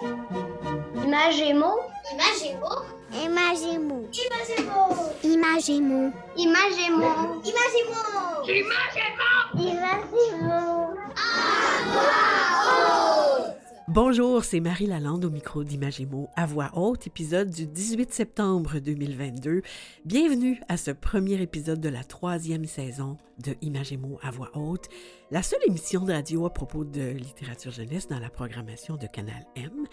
Imagémo. Imagémo. Imagémo. Imagémo. Imagémo. Imagémo. Imagémo. Imagémo. Bonjour, c'est Marie Lalande au micro d'Imagémo à voix haute, épisode du 18 septembre 2022. Bienvenue à ce premier épisode de la troisième saison de Imagémo à voix haute, la seule émission de radio à propos de littérature jeunesse dans la programmation de Canal M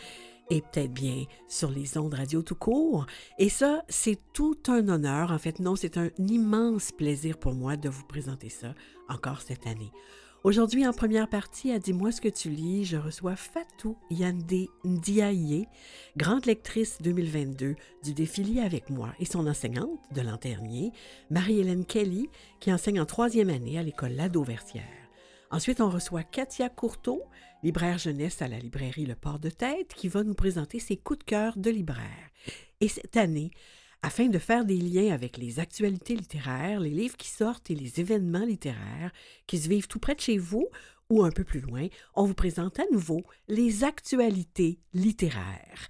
et peut-être bien sur les ondes radio tout court. Et ça, c'est tout un honneur. En fait, non, c'est un immense plaisir pour moi de vous présenter ça encore cette année. Aujourd'hui, en première partie, à Dis-moi ce que tu lis, je reçois Fatou Yandé Ndiaye, grande lectrice 2022 du défilé avec moi, et son enseignante de l'an dernier, Marie-Hélène Kelly, qui enseigne en troisième année à l'école Lado-Versière. Ensuite, on reçoit Katia Courteau, libraire jeunesse à la librairie Le Port de Tête, qui va nous présenter ses coups de cœur de libraire. Et cette année, afin de faire des liens avec les actualités littéraires, les livres qui sortent et les événements littéraires qui se vivent tout près de chez vous ou un peu plus loin, on vous présente à nouveau les actualités littéraires.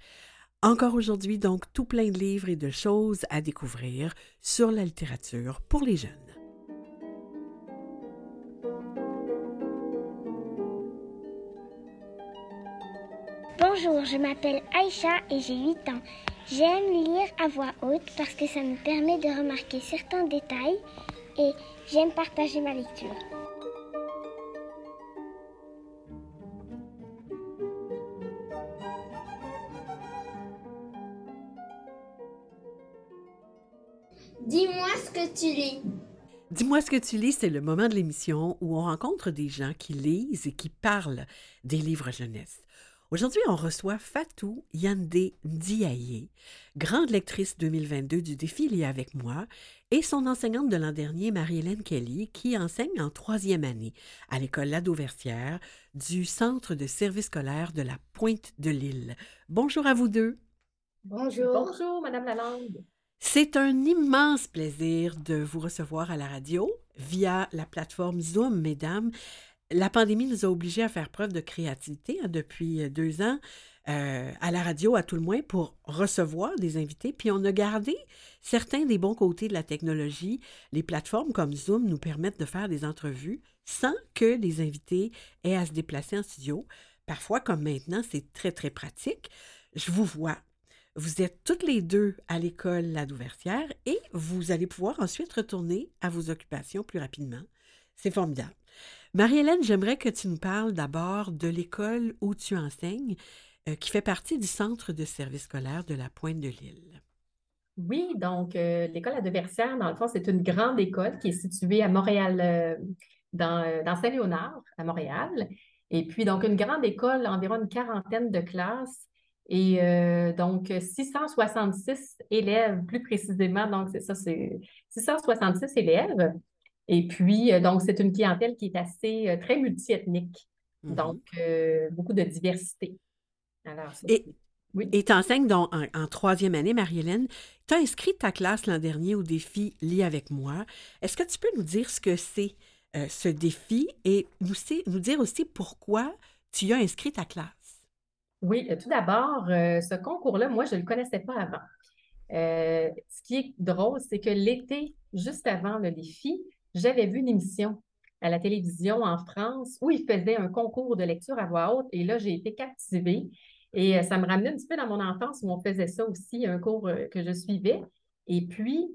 Encore aujourd'hui, donc, tout plein de livres et de choses à découvrir sur la littérature pour les jeunes. Bonjour, je m'appelle Aïcha et j'ai 8 ans. J'aime lire à voix haute parce que ça me permet de remarquer certains détails et j'aime partager ma lecture. Dis-moi ce que tu lis. Dis-moi ce que tu lis, c'est le moment de l'émission où on rencontre des gens qui lisent et qui parlent des livres jeunesse. Aujourd'hui, on reçoit Fatou Yandé Ndiaye, grande lectrice 2022 du défi lié avec moi, et son enseignante de l'an dernier, Marie-Hélène Kelly, qui enseigne en troisième année à l'école Lado-Versière du Centre de service scolaire de la Pointe de l'Île. Bonjour à vous deux. Bonjour. Bonjour, Madame Lalande. C'est un immense plaisir de vous recevoir à la radio via la plateforme Zoom, mesdames. La pandémie nous a obligés à faire preuve de créativité hein, depuis deux ans euh, à la radio, à tout le moins, pour recevoir des invités. Puis on a gardé certains des bons côtés de la technologie. Les plateformes comme Zoom nous permettent de faire des entrevues sans que les invités aient à se déplacer en studio. Parfois, comme maintenant, c'est très, très pratique. Je vous vois. Vous êtes toutes les deux à l'école La Douversière et vous allez pouvoir ensuite retourner à vos occupations plus rapidement. C'est formidable. Marie-Hélène, j'aimerais que tu nous parles d'abord de l'école où tu enseignes, euh, qui fait partie du centre de service scolaire de la Pointe de l'Île. Oui, donc euh, l'école à Deversière, dans le fond, c'est une grande école qui est située à Montréal, euh, dans, dans Saint-Léonard, à Montréal. Et puis, donc, une grande école, environ une quarantaine de classes. Et donc, 666 élèves, plus précisément, donc c'est ça, c'est 666 élèves. Et puis, euh, donc, c'est une clientèle qui est assez euh, très multiethnique. Mhm. Donc, euh, beaucoup de diversité. Alors, Et- oui. Et tu enseignes donc en, en troisième année, Marie-Hélène. Tu as inscrit ta classe l'an dernier au défi Lis avec moi. Est-ce que tu peux nous dire ce que c'est euh, ce défi et nous, dire aussi pourquoi tu as inscrit ta classe? Oui, tout d'abord, euh, ce concours-là, moi, je ne le connaissais pas avant. Euh, ce qui est drôle, c'est que l'été, juste avant le défi, j'avais vu une émission à la télévision en France où ils faisaient un concours de lecture à voix haute et là, j'ai été captivée. Et euh, ça me ramenait un petit peu dans mon enfance où on faisait ça aussi, un cours euh, que je suivais. Et puis,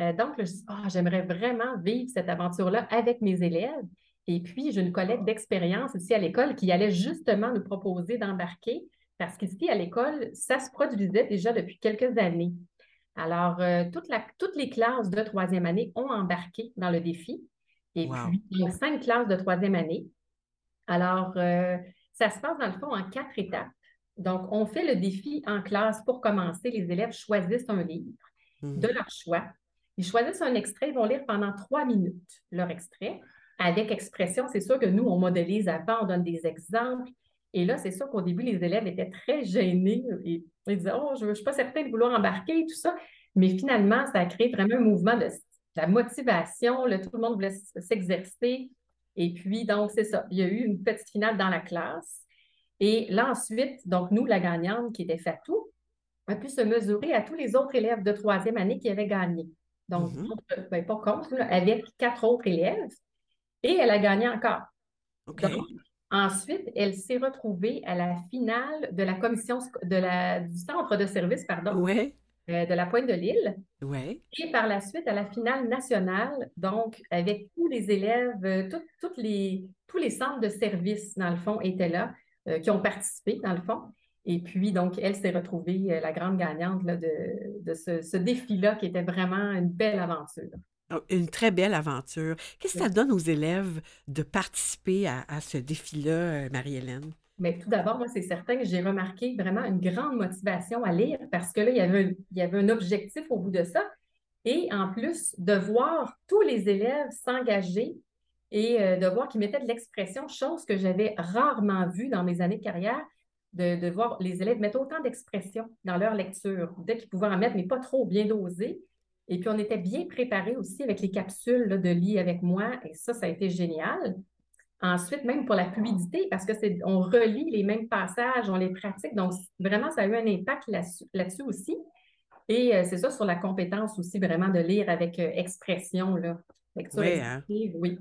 euh, donc, Ah, j'aimerais vraiment vivre cette aventure-là avec mes élèves. Et puis, j'ai une collègue d'expérience ici à l'école qui allait justement nous proposer d'embarquer parce qu'ici à l'école, ça se produisait déjà depuis quelques années. Alors, euh, toute la- toutes les classes de troisième année ont embarqué dans le défi. Et Wow. puis, il y a cinq classes de troisième année. Alors, euh, ça se passe dans le fond en quatre étapes. Donc, on fait le défi en classe pour commencer. Les élèves choisissent un livre Mhm. de leur choix. Ils choisissent un extrait, ils vont lire pendant trois minutes leur extrait avec expression. C'est sûr que nous, on modélise avant, on donne des exemples. Et là, c'est sûr qu'au début, les élèves étaient très gênés et ils disaient Oh, je ne suis pas certain de vouloir embarquer et tout ça. Mais finalement, ça a créé vraiment un mouvement de, de la motivation. là, tout le monde voulait s'exercer. Et puis, donc, c'est ça. Il y a eu une petite finale dans la classe. Et là, ensuite, donc nous, la gagnante qui était Fatou, a pu se mesurer à tous les autres élèves de troisième année qui avaient gagné. Donc, Mhm. contre- ben, pas contre, là, avec quatre autres élèves. Et elle a gagné encore. Donc, ensuite, elle s'est retrouvée à la finale de la commission de la, du centre de service, pardon, Ouais, euh, de la Pointe de l'Île. ouais. Et par la suite, à la finale nationale, donc avec tous les élèves, euh, tout- toutes les, tous les centres de service, dans le fond, étaient là, euh, qui ont participé, dans le fond. Et puis, donc, elle s'est retrouvée euh, la grande gagnante là, de, de ce, ce défi-là, qui était vraiment une belle aventure. Oh, Une très belle aventure. Qu'est-ce que ça donne aux élèves de participer à, à ce défi-là, euh, Marie-Hélène? Mais tout d'abord, moi, c'est certain que j'ai remarqué vraiment une grande motivation à lire parce que là, il y avait un, il y avait un objectif au bout de ça. Et en plus, de voir tous les élèves s'engager et euh, de voir qu'ils mettaient de l'expression, chose que j'avais rarement vue dans mes années de carrière, de, de voir les élèves mettre autant d'expression dans leur lecture, dès qu'ils pouvaient en mettre, mais pas trop bien dosé. Et puis, on était bien préparés aussi avec les capsules là, de lit avec moi, et ça, ça a été génial. Ensuite, même pour la fluidité, parce que c'est, on relit les mêmes passages, on les pratique. Donc, vraiment, ça a eu un impact là-dessus, là-dessus aussi. Et euh, c'est ça sur la compétence aussi, vraiment de lire avec euh, expression, là. Lecture Ouais, hein? oui.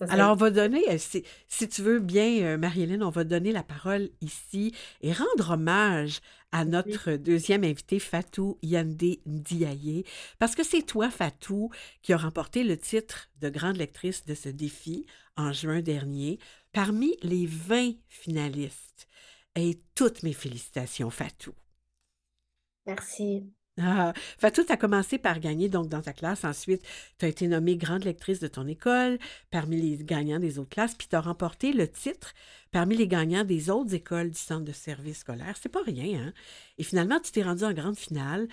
Alors, on va donner, euh, si, si tu veux bien, euh, Marie-Hélène, on va donner la parole ici et rendre hommage à notre deuxième invité, Fatou Yandé Ndiaye, parce que c'est toi, Fatou, qui a remporté le titre de grande lectrice de ce défi en juin dernier, parmi les 20 finalistes. Et toutes mes félicitations, Fatou. Merci. Ah, Fatou, tu as commencé par gagner donc dans ta classe. Ensuite, tu as été nommée grande lectrice de ton école parmi les gagnants des autres classes, puis tu as remporté le titre parmi les gagnants des autres écoles du centre de service scolaire. C'est pas rien, hein? Et finalement, tu t'es rendu en grande finale.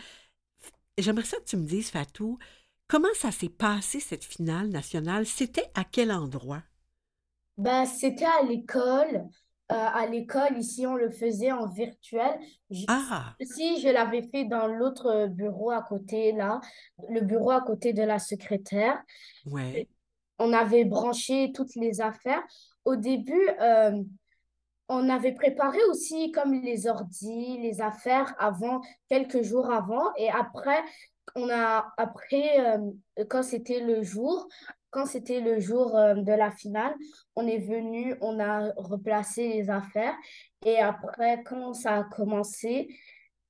J'aimerais ça que tu me dises, Fatou, comment ça s'est passé cette finale nationale? C'était à quel endroit? Bah, c'était à l'école. Euh, à l'école, ici, on le faisait en virtuel. Ah, Si je l'avais fait dans l'autre bureau à côté, là, le bureau à côté de la secrétaire, ouais. on avait branché toutes les affaires. Au début, euh, on avait préparé aussi comme les ordis, les affaires avant, quelques jours avant. Et après, on a, après, euh, quand c'était le jour, quand c'était le jour euh, de la finale, on est venu, on a replacé les affaires. Et après, quand ça a commencé,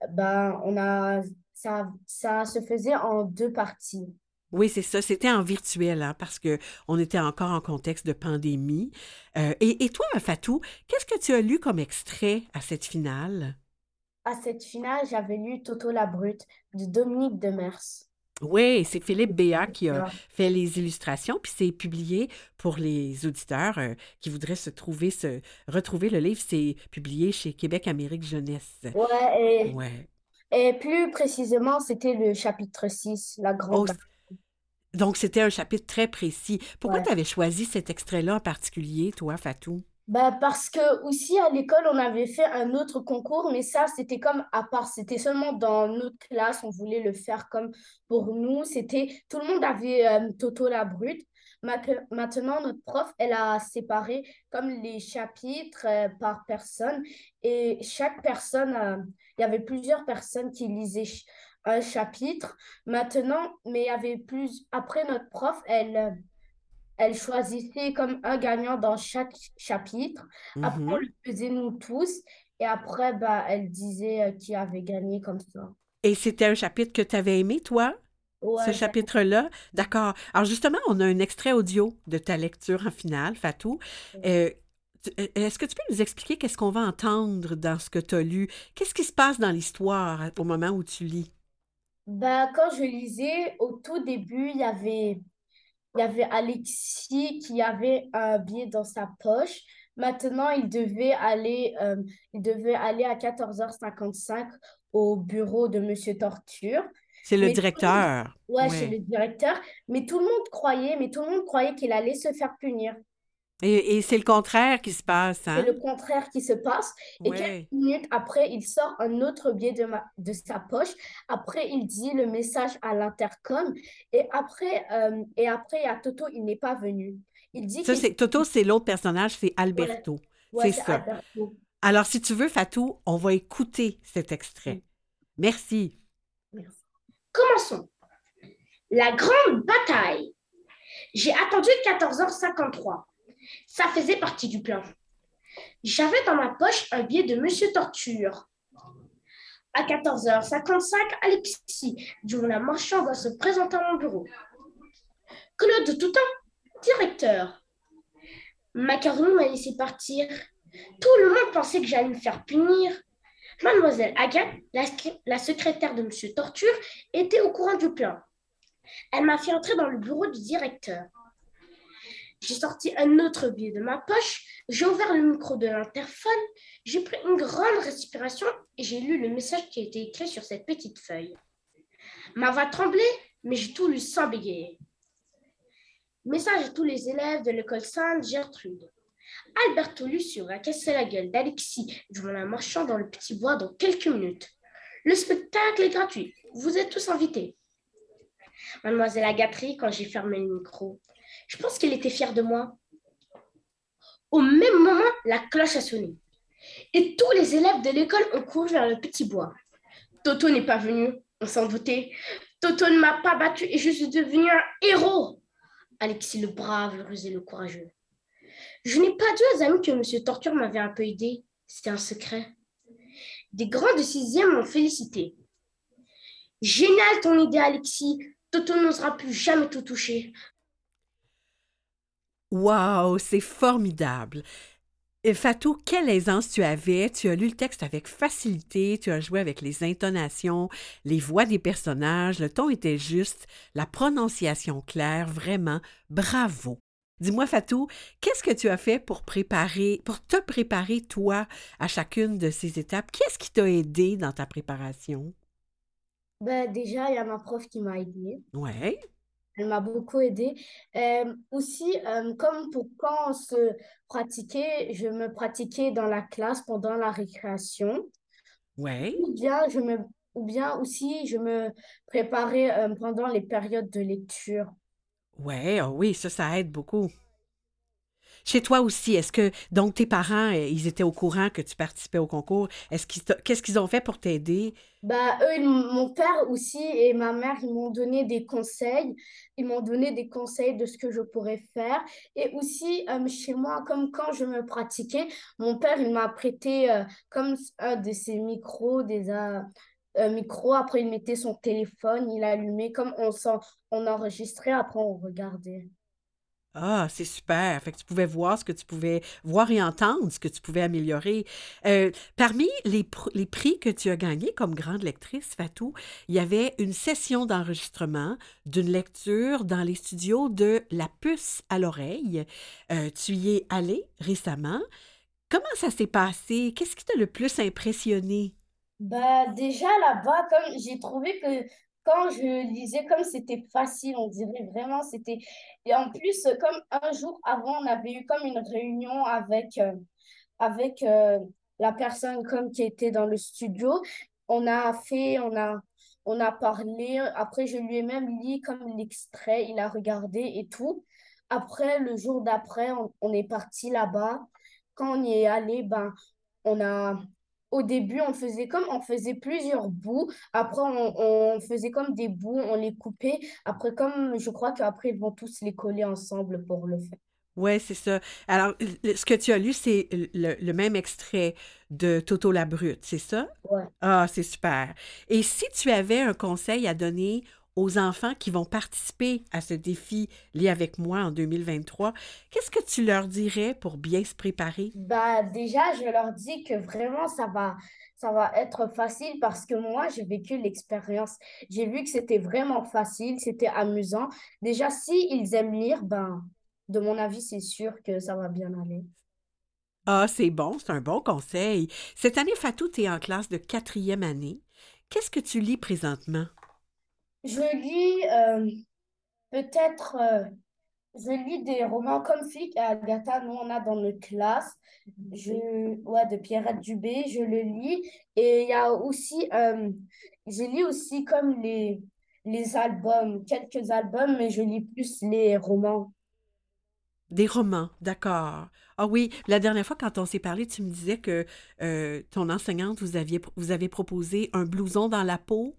ben, on a, ça, ça se faisait en deux parties. Oui, c'est ça. C'était en virtuel, hein, parce que on était encore en contexte de pandémie. Euh, et, et toi, Fatou, qu'est-ce que tu as lu comme extrait à cette finale? À cette finale, j'avais lu Toto la Brute de Dominique Demers. Oui, c'est Philippe Béat qui a Ouais. fait les illustrations, puis c'est publié pour les auditeurs euh, qui voudraient se trouver, se retrouver le livre. C'est publié chez Québec Amérique Jeunesse. Ouais, et, Ouais. et plus précisément, c'était le chapitre 6, la grande Oh, donc, c'était un chapitre très précis. Pourquoi Ouais. tu avais choisi cet extrait-là en particulier, toi, Fatou? Bah parce que aussi à l'école, on avait fait un autre concours, mais ça, c'était comme à part. C'était seulement dans notre classe, on voulait le faire comme pour nous. C'était, tout le monde avait euh, Toto la Brute. Ma- Maintenant, notre prof, elle a séparé comme les chapitres euh, par personne. Et chaque personne, euh, il y avait plusieurs personnes qui lisaient un chapitre. Maintenant, mais il y avait plus. Après, notre prof, elle. Elle choisissait comme un gagnant dans chaque chapitre. Après, on le faisait nous tous. Et après, bah, elle disait euh, qui avait gagné comme ça. Et c'était un chapitre que tu avais aimé, toi? Ouais, ce chapitre-là? D'accord. Alors justement, on a un extrait audio de ta lecture en finale, Fatou. Euh, euh, Est-ce que tu peux nous expliquer qu'est-ce qu'on va entendre dans ce que tu as lu? Qu'est-ce qui se passe dans l'histoire au moment où tu lis? Bah, quand je lisais, au tout début, il y avait, il y avait Alexis qui avait un billet dans sa poche. Maintenant, il devait aller, euh, il devait aller à 14h55 au bureau de Monsieur Torture. C'est le Mais directeur. Ouais, Ouais. chez le directeur. Mais tout le monde croyait, mais tout le monde croyait qu'il allait se faire punir. Et, et c'est le contraire qui se passe, C'est hein? le contraire qui se passe. Et Ouais. quelques minutes après, il sort un autre billet de, ma- de sa poche. Après, il dit le message à l'intercom. Et après, euh, et après, a Toto, il n'est pas venu. Il dit Ça, c'est Toto, c'est l'autre personnage, c'est Alberto. Ouais, c'est ça. Alberto. Alors, si tu veux, Fatou, on va écouter cet extrait. Merci. Merci. Commençons. La grande bataille. J'ai attendu 14h53. Ça faisait partie du plan. J'avais dans ma poche un billet de Monsieur Torture. À 14h55, Alexis Dumoulin Marchand va se présenter à mon bureau. Claude Toutain, directeur. Macaroni m'a laissé partir. Tout le monde pensait que j'allais me faire punir. Mademoiselle Agathe, la, la secrétaire de Monsieur Torture, était au courant du plan. Elle m'a fait entrer dans le bureau du directeur. J'ai sorti un autre billet de ma poche, j'ai ouvert le micro de l'interphone, j'ai pris une grande respiration et j'ai lu le message qui était écrit sur cette petite feuille. Ma voix tremblait, mais j'ai tout lu sans bégayer. Message à tous les élèves de l'école Sainte-Gertrude. Alberto Lucio va casser la gueule d'Alexis Dumoulin Marchand dans le petit bois dans quelques minutes. Le spectacle est gratuit. Vous êtes tous invités. Mademoiselle Agatri, quand j'ai fermé le micro, je pense qu'elle était fière de moi. Au même moment, la cloche a sonné. Et tous les élèves de l'école ont couru vers le petit bois. Toto n'est pas venu, on s'en doutait. Toto ne m'a pas battu et je suis devenu un héros. Alexis le brave, le rusé, le courageux. Je n'ai pas dit aux amis que M. Torture m'avait un peu aidé. C'était un secret. Des grands de sixième m'ont félicité. Génial ton idée, Alexis. Toto n'osera plus jamais tout toucher. Wow, c'est formidable. Et Fatou, quelle aisance tu avais. Tu as lu le texte avec facilité, tu as joué avec les intonations, les voix des personnages, le ton était juste, la prononciation claire, vraiment, bravo. Dis-moi, Fatou, qu'est-ce que tu as fait pour préparer, pour te préparer, toi, à chacune de ces étapes? Qu'est-ce qui t'a aidé dans ta préparation? Ben, déjà, il y a ma prof qui m'a aidée. Ouais. Elle m'a beaucoup aidée. Euh, aussi, euh, comme pour quand on se pratiquait, je me pratiquais dans la classe pendant la récréation. Ouais. Ou bien, je me, ou bien aussi, je me préparais euh, pendant les périodes de lecture. Ouais, oh oui, ça, ça aide beaucoup. Chez toi aussi, est-ce que, donc, tes parents, euh, ils étaient au courant que tu participais au concours? Est-ce qu'est-ce qu'ils ont fait pour t'aider? Bah, eux, mon père aussi et ma mère, ils m'ont donné des conseils. Ils m'ont donné des conseils de ce que je pourrais faire. Et aussi, euh, chez moi, comme quand je me pratiquais, mon père, il m'a prêté euh, comme un de ses micros, des euh, euh, micros. Après, il mettait son téléphone, il allumait, comme on on enregistrait, après, on regardait. Ah, c'est super. Fait que tu pouvais voir ce que tu pouvais voir et entendre ce que tu pouvais améliorer. Euh, parmi les, pr- les prix que tu as gagnés comme grande lectrice, Fatou, il y avait une session d'enregistrement d'une lecture dans les studios de La Puce à l'oreille. Euh, tu y es allée récemment. Comment ça s'est passé? Qu'est-ce qui t'a le plus impressionné? Bah, déjà là-bas, comme j'ai trouvé que quand je lisais, comme c'était facile, on dirait vraiment, c'était... Et en plus, comme un jour avant, on avait eu comme une réunion avec, euh, avec euh, la personne comme qui était dans le studio. On a fait, on a, on a parlé. Après, je lui ai même lu comme l'extrait, il a regardé et tout. Après, le jour d'après, on, est parti là-bas. Quand on y est allé, ben, on a... Au début, on faisait comme on faisait plusieurs bouts. Après, on, on faisait comme des bouts, on les coupait. Après, comme je crois qu'après, ils vont tous les coller ensemble pour le faire. Ouais, c'est ça. Alors, ce que tu as lu, c'est le, le même extrait de Toto la Brute, c'est ça? Ouais. Ah, c'est super. Et si tu avais un conseil à donner aux enfants qui vont participer à ce défi Lis avec moi en 2023, qu'est-ce que tu leur dirais pour bien se préparer? Bah, déjà, je leur dis que vraiment, ça va, ça va être facile parce que moi, j'ai vécu l'expérience. J'ai vu que c'était vraiment facile, c'était amusant. Déjà, si ils aiment lire, ben, de mon avis, c'est sûr que ça va bien aller. Ah, c'est bon, c'est un bon conseil. Cette année, Fatou, tu es en classe de quatrième année. Qu'est-ce que tu lis présentement? Je lis euh, peut-être, euh, je lis des romans comme Flic et Agatha, nous on a dans notre classe. Je, ouais, de Pierrette Dubé, je le lis. Et il y a aussi, euh, je lis aussi comme les, albums, quelques albums, mais je lis plus les romans. Des romans, d'accord. Ah oui, la dernière fois, quand on s'est parlé, tu me disais que ton enseignante, vous, avez proposé un blouson dans la peau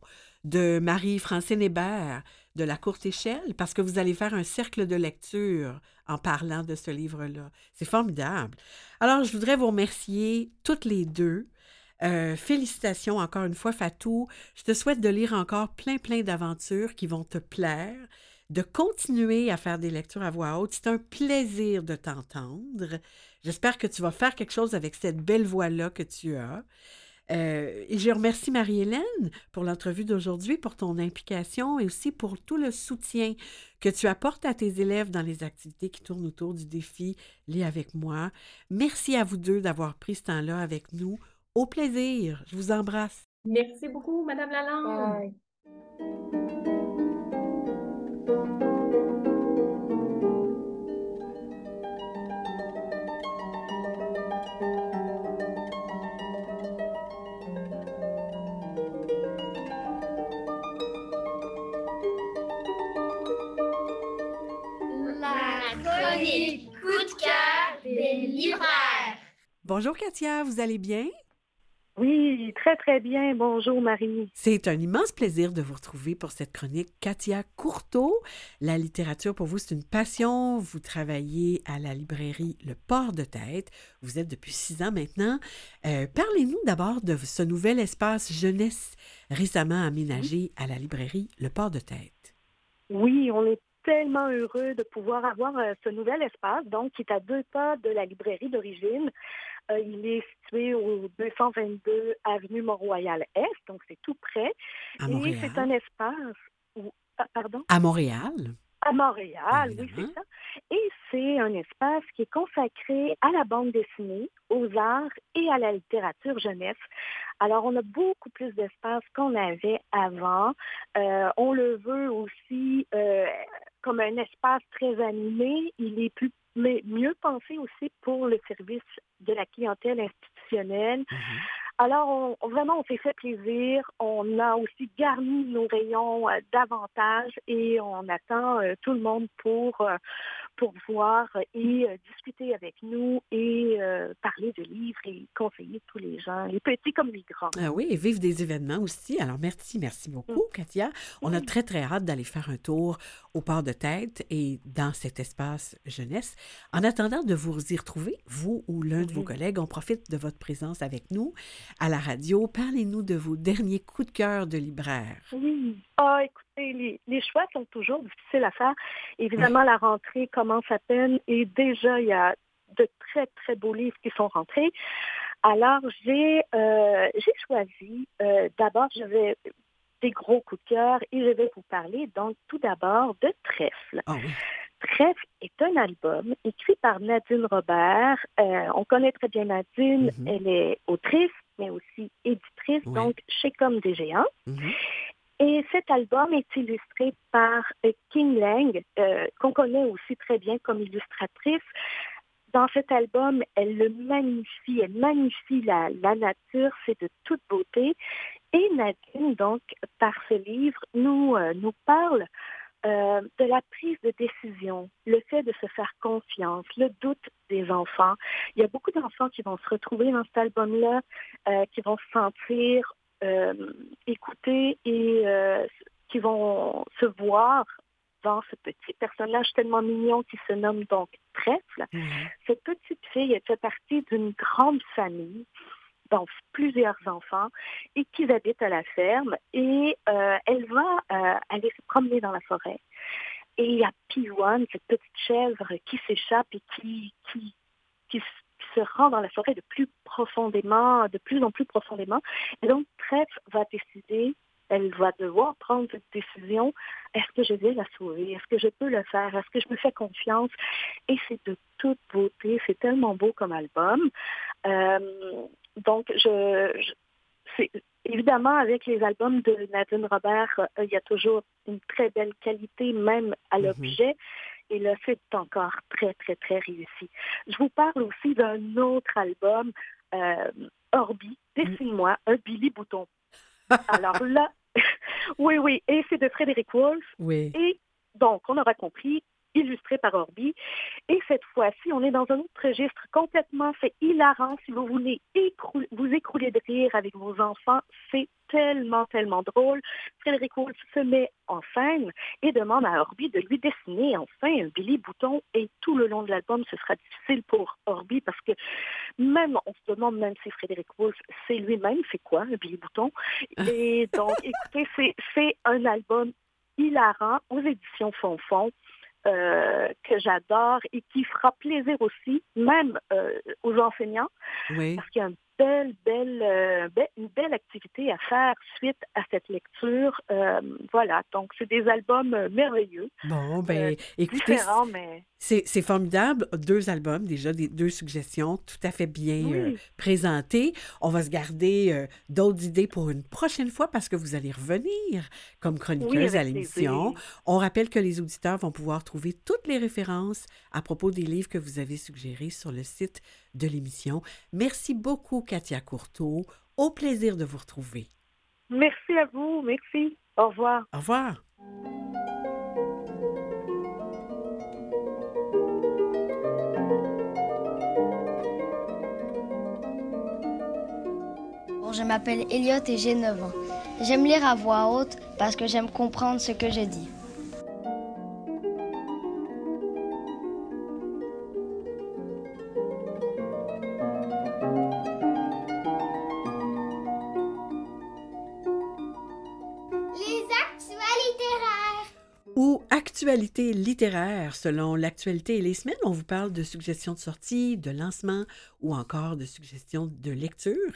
de Marie-Francine Hébert de La Courte Échelle, parce que vous allez faire un cercle de lecture en parlant de ce livre-là. C'est formidable. Alors, je voudrais vous remercier toutes les deux. Euh, félicitations encore une fois, Fatou. Je te souhaite de lire encore plein, plein d'aventures qui vont te plaire, de continuer à faire des lectures à voix haute. C'est un plaisir de t'entendre. J'espère que tu vas faire quelque chose avec cette belle voix-là que tu as. Euh, et je remercie Marie-Hélène pour l'entrevue d'aujourd'hui, pour ton implication et aussi pour tout le soutien que tu apportes à tes élèves dans les activités qui tournent autour du défi Lis avec moi. Merci à vous deux d'avoir pris ce temps-là avec nous. Au plaisir. Je vous embrasse. Merci beaucoup, Madame Lalande. Bonjour Katia, vous allez bien? Oui, très très bien. Bonjour Marie. C'est un immense plaisir de vous retrouver pour cette chronique. Katia Courteau, la littérature pour vous, c'est une passion. Vous travaillez à la librairie Le Port de Tête. Vous êtes depuis six ans maintenant. Euh, parlez-nous d'abord de ce nouvel espace jeunesse récemment aménagé à la librairie Le Port de Tête. Oui, on est tellement heureux de pouvoir avoir euh, ce nouvel espace, donc qui est à deux pas de la librairie d'origine. Euh, il est situé au 222 avenue Mont-Royal-Est, donc c'est tout près. À Et Montréal. c'est un espace où... ah, pardon? À Montréal. À Montréal, oui, c'est ça. Et c'est un espace qui est consacré à la bande dessinée, aux arts et à la littérature jeunesse. Alors, on a beaucoup plus d'espace qu'on avait avant. Euh, on le veut aussi euh, comme un espace très animé. Il est plus mais mieux pensé aussi pour le service de la clientèle institutionnelle. Mhm. Alors, on- vraiment, on s'est fait plaisir. On a aussi garni nos rayons euh, davantage et on attend euh, tout le monde pour, euh, pour voir et discuter avec nous et parler de livres et conseiller tous les gens, les petits comme les grands. Ah oui, et vivre des événements aussi. Alors, merci, merci beaucoup, Katia. On a très, très hâte d'aller faire un tour au port de tête et dans cet espace jeunesse. En attendant de vous y retrouver, vous ou l'un de vos collègues, on profite de votre présence avec nous à la radio. Parlez-nous de vos derniers coups de cœur de libraire. Oui. Ah, écoutez, les, les choix sont toujours difficiles à faire. Évidemment, la rentrée commence à peine et déjà, il y a de très, très beaux livres qui sont rentrés. Alors, j'ai euh, choisi, euh, d'abord, je vais des gros coups de cœur et je vais vous parler donc tout d'abord de Trèfle. Ah oui. Trèfle est un album écrit par Nadine Robert. Euh, on connaît très bien Nadine, Mhm. elle est autrice, mais aussi éditrice, Oui. donc chez Comme des Géants. Mhm. Et cet album est illustré par euh, King Lang, euh, qu'on connaît aussi très bien comme illustratrice. Dans cet album, elle le magnifie, elle magnifie la, la nature, c'est de toute beauté. Et Nadine, donc, par ce livre, nous, euh, nous parle euh, de la prise de décision, le fait de se faire confiance, le doute des enfants. Il y a beaucoup d'enfants qui vont se retrouver dans cet album-là, euh, qui vont se sentir euh, écoutés et qui vont se voir dans ce petit personnage tellement mignon qui se nomme donc Trèfle. Oui. Cette petite fille, elle fait partie d'une grande famille dont plusieurs enfants et qui habitent à la ferme et euh, elle va euh, aller se promener dans la forêt. Et il y a Piouane, cette petite chèvre qui s'échappe et qui, qui, qui se rend dans la forêt de plus profondément, de plus en plus profondément. Et donc, Trèfle va décider, elle va devoir prendre cette décision. Est-ce que je vais la sauver? Est-ce que je peux le faire? Est-ce que je me fais confiance? Et c'est de toute beauté. C'est tellement beau comme album. Euh, donc, je, je- évidemment avec les albums de Nadine Robert, euh, il y a toujours une très belle qualité, même à Mhm. l'objet. Et là, c'est encore très, très, très réussi. Je vous parle aussi d'un autre album, euh, Orbi, Dessine-moi, un Billy Bouton. Alors là, oui, oui, et c'est de Frédéric Wolff. Oui. Et donc, on aura compris, illustré par Orbi. Et cette fois-ci, on est dans un autre registre complètement, c'est hilarant. Si vous voulez vous écrouler de rire avec vos enfants, c'est tellement, tellement drôle. Frédéric Wolf se met en scène et demande à Orbi de lui dessiner enfin un Billy Bouton. Et tout le long de l'album, ce sera difficile pour Orbi parce que même, on se demande même si Frédéric Wolf c'est lui-même, c'est quoi un Billy Bouton? Et donc, écoutez, c'est un album hilarant aux éditions Fonfon. Euh, que j'adore et qui fera plaisir aussi, même euh, aux enseignants, parce qu'il y a un belle, belle, euh, une belle activité à faire suite à cette lecture. Euh, voilà, donc c'est des albums euh, merveilleux. Bon, ben, écoutez, mais... c'est formidable. Deux albums, déjà, des, deux suggestions tout à fait bien présentées. On va se garder d'autres idées pour une prochaine fois parce que vous allez revenir comme chroniqueuse à l'émission. On rappelle que les auditeurs vont pouvoir trouver toutes les références à propos des livres que vous avez suggérés sur le site de l'émission. Merci beaucoup, Katia Courteau. Au plaisir de vous retrouver. Merci à vous. Merci. Au revoir. Au revoir. je m'appelle Elliot et j'ai 9 ans. J'aime lire à voix haute parce que j'aime comprendre ce que je dis. Littéraire. Selon l'actualité et les semaines, on vous parle de suggestions de sortie, de lancement ou encore de suggestions de lecture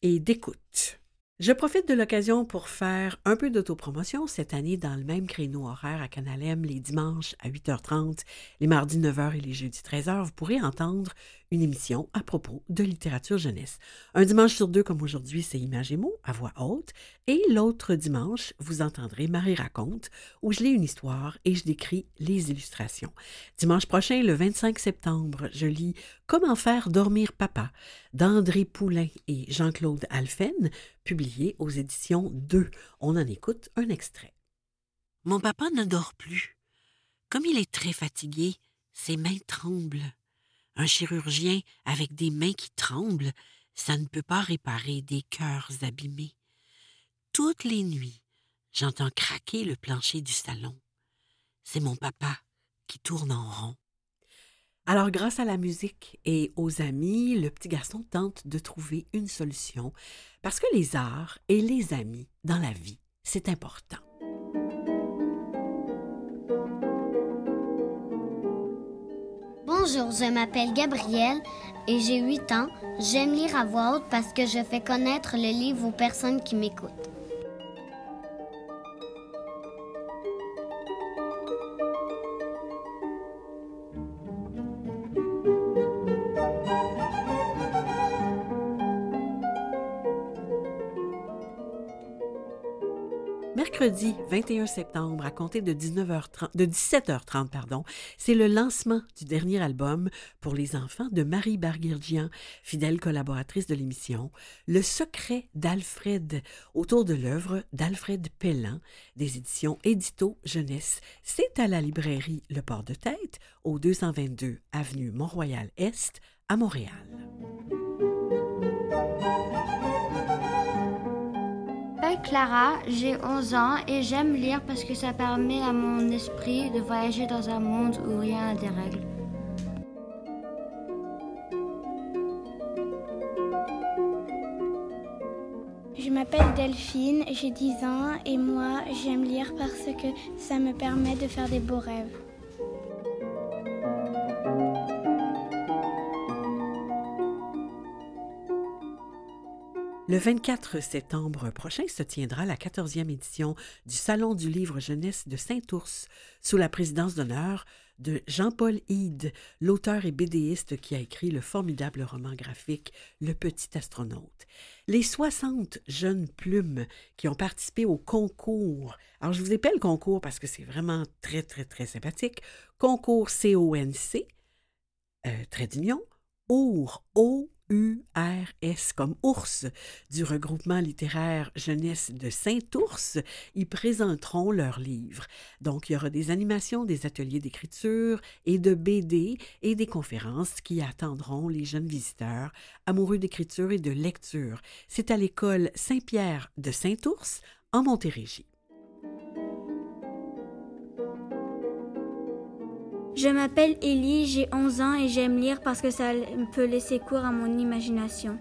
et d'écoute. Je profite de l'occasion pour faire un peu d'autopromotion cette année dans le même créneau horaire à Canal M les dimanches à 8h30, les mardis 9h et les jeudis 13h. Vous pourrez entendre une émission à propos de littérature jeunesse. Un dimanche sur deux, comme aujourd'hui, c'est Images et mots à voix haute. Et l'autre dimanche, vous entendrez Marie raconte, où je lis une histoire et je décris les illustrations. Dimanche prochain, le 25 septembre, je lis Comment faire dormir papa d'André Poulain et Jean-Claude Alphen, publié aux éditions 2. On en écoute un extrait. Mon papa ne dort plus. Comme il est très fatigué, ses mains tremblent. Un chirurgien avec des mains qui tremblent, ça ne peut pas réparer des cœurs abîmés. Toutes les nuits, j'entends craquer le plancher du salon. C'est mon papa qui tourne en rond. Alors, grâce à la musique et aux amis, le petit garçon tente de trouver une solution parce que les arts et les amis dans la vie, c'est important. Bonjour, je m'appelle Gabrielle et j'ai 8 ans. J'aime lire à voix haute parce que je fais connaître le livre aux personnes qui m'écoutent. Mercredi 21 septembre, à compter de, 19h30, de 17h30, pardon, c'est le lancement du dernier album pour les enfants de Marie Barguirgian, fidèle collaboratrice de l'émission, Le secret d'Alfred, autour de l'œuvre d'Alfred Pellan, des éditions Édito Jeunesse. C'est à la librairie Le Port de Tête, au 222 avenue Mont-Royal-Est, à Montréal. Clara, j'ai 11 ans et j'aime lire parce que ça permet à mon esprit de voyager dans un monde où rien n'a des règles. Je m'appelle Delphine, j'ai 10 ans et moi j'aime lire parce que ça me permet de faire des beaux rêves. Le 24 septembre prochain se tiendra la 14e édition du Salon du livre jeunesse de Saint-Ours, sous la présidence d'honneur de Jean-Paul Hyde, l'auteur et bédéiste qui a écrit le formidable roman graphique Le Petit Astronaute. Les 60 jeunes plumes qui ont participé au concours, alors je vous épelle concours parce que c'est vraiment très, très, très sympathique, concours CONC, euh, trait d'union, OUR, O URS comme ours du regroupement littéraire jeunesse de Saint-Ours y présenteront leurs livres. Donc, il y aura des animations, des ateliers d'écriture et de BD et des conférences qui attendront les jeunes visiteurs amoureux d'écriture et de lecture. C'est à l'école Saint-Pierre de Saint-Ours en Montérégie. Je m'appelle Élie, j'ai 11 ans et j'aime lire parce que ça peut laisser cours à mon imagination.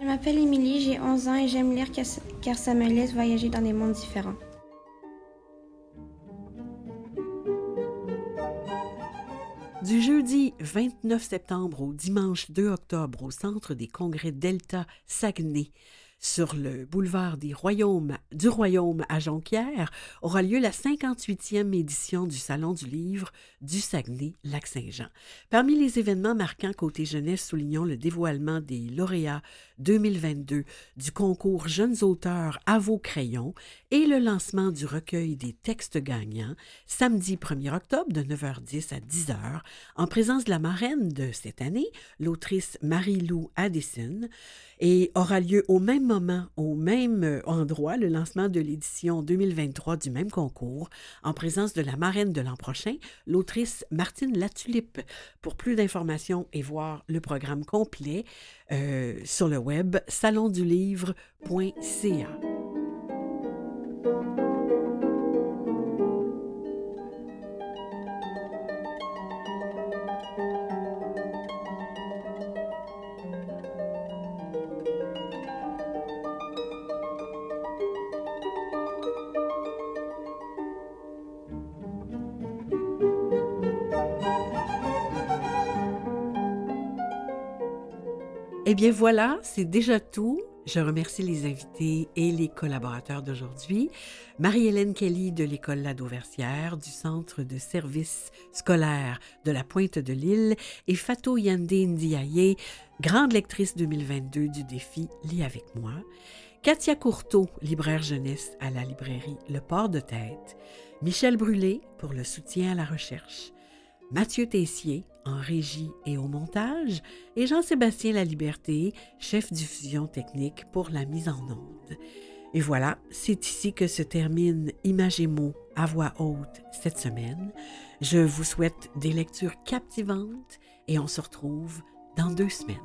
Je m'appelle Émilie, j'ai 11 ans et j'aime lire car ça me laisse voyager dans des mondes différents. Du jeudi 29 septembre au dimanche 2 octobre au Centre des congrès Delta Saguenay, sur le boulevard des Royaumes, du Royaume à Jonquière aura lieu la 58e édition du Salon du livre du Saguenay-Lac-Saint-Jean. Parmi les événements marquants côté jeunesse, soulignons le dévoilement des lauréats 2022 du concours Jeunes auteurs à vos crayons et le lancement du recueil des textes gagnants samedi 1er octobre de 9h10 à 10h en présence de la marraine de cette année, l'autrice Marie-Lou Addison, et aura lieu au même moment, au même endroit, le lancement de l'édition 2023 du même concours, en présence de la marraine de l'an prochain, l'autrice Martine Latulippe. Pour plus d'informations et voir le programme complet euh, sur le web salondulivre.ca. Eh bien voilà, c'est déjà tout. Je remercie les invités et les collaborateurs d'aujourd'hui. Marie-Hélène Kelly de l'École Ladauversière, du Centre de services scolaires de la Pointe de l'Île et Fatou Yande Ndiaye, grande lectrice 2022 du défi Lis avec moi. Katia Courteau, libraire jeunesse à la librairie Le Port de Tête. Michel Brûlé pour le soutien à la recherche. Mathieu Tessier en régie et au montage, et Jean-Sébastien Laliberté, chef diffusion technique pour la mise en onde. Et voilà, c'est ici que se termine Image et mots à voix haute cette semaine. Je vous souhaite des lectures captivantes et on se retrouve dans deux semaines.